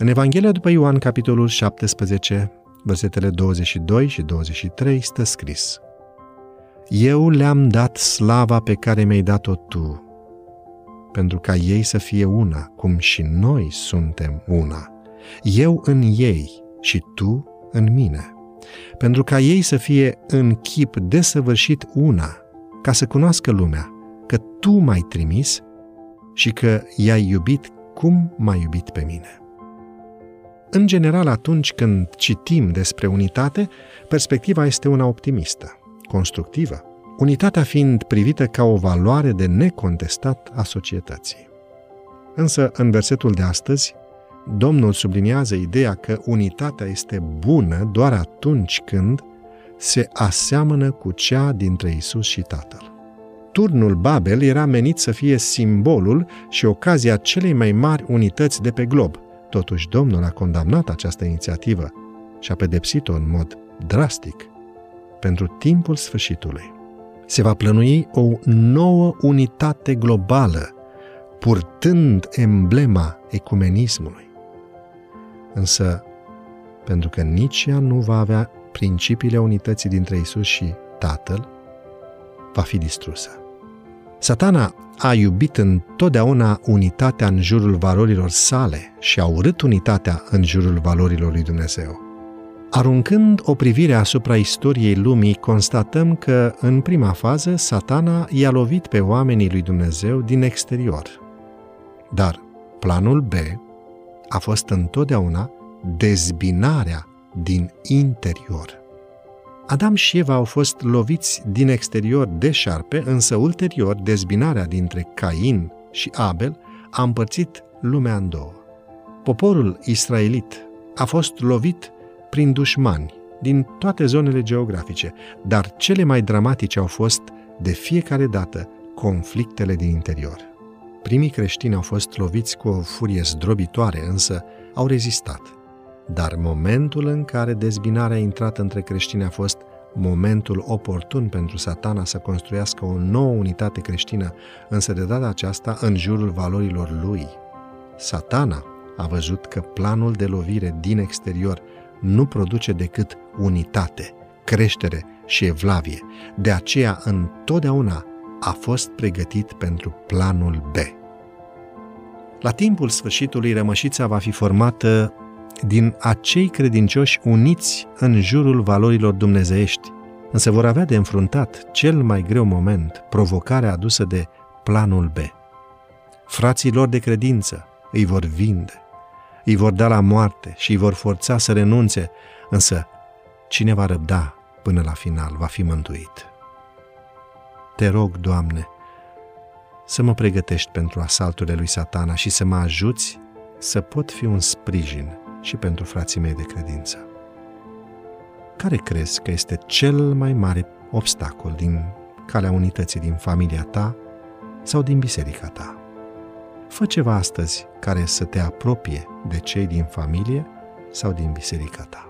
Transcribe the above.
În Evanghelia după Ioan, capitolul 17, versetele 22 și 23, stă scris Eu le-am dat slava pe care mi-ai dat-o tu, pentru ca ei să fie una, cum și noi suntem una. Eu în ei și tu în mine. Pentru ca ei să fie în chip desăvârșit una, ca să cunoască lumea că tu m-ai trimis și că i-ai iubit cum m-ai iubit pe mine. În general, atunci când citim despre unitate, perspectiva este una optimistă, constructivă, unitatea fiind privită ca o valoare de necontestat a societății. Însă, în versetul de astăzi, Domnul subliniază ideea că unitatea este bună doar atunci când se aseamănă cu cea dintre Isus și Tatăl. Turnul Babel era menit să fie simbolul și ocazia celei mai mari unități de pe glob. Totuși, Domnul a condamnat această inițiativă și a pedepsit-o în mod drastic pentru timpul sfârșitului. Se va plănui o nouă unitate globală, purtând emblema ecumenismului. Însă, pentru că nici ea nu va avea principiile unității dintre Isus și Tatăl, va fi distrusă. Satana a iubit întotdeauna unitatea în jurul valorilor sale și a urât unitatea în jurul valorilor lui Dumnezeu. Aruncând o privire asupra istoriei lumii, constatăm că, în prima fază, satana i-a lovit pe oamenii lui Dumnezeu din exterior. Dar planul B a fost întotdeauna dezbinarea din interior. Adam și Eva au fost loviți din exterior de șarpe, însă ulterior dezbinarea dintre Cain și Abel a împărțit lumea în două. Poporul israelit a fost lovit prin dușmani din toate zonele geografice, dar cele mai dramatice au fost de fiecare dată conflictele din interior. Primii creștini au fost loviți cu o furie zdrobitoare, însă au rezistat – dar momentul în care dezbinarea a intrat între creștini a fost momentul oportun pentru satana să construiască o nouă unitate creștină, însă de data aceasta în jurul valorilor lui. Satana a văzut că planul de lovire din exterior nu produce decât unitate, creștere și evlavie. De aceea, întotdeauna a fost pregătit pentru planul B. La timpul sfârșitului, rămășița va fi formată din acei credincioși uniți în jurul valorilor dumnezeiești, însă vor avea de înfruntat cel mai greu moment, provocarea adusă de planul B. Frații lor de credință îi vor vinde, îi vor da la moarte și îi vor forța să renunțe, însă cine va răbda până la final va fi mântuit. Te rog, Doamne, să mă pregătești pentru asalturile lui satana și să mă ajuți să pot fi un sprijin și pentru frații mei de credință. Care crezi că este cel mai mare obstacol din calea unității din familia ta sau din biserica ta? Fă ceva astăzi care să te apropie de cei din familie sau din biserica ta.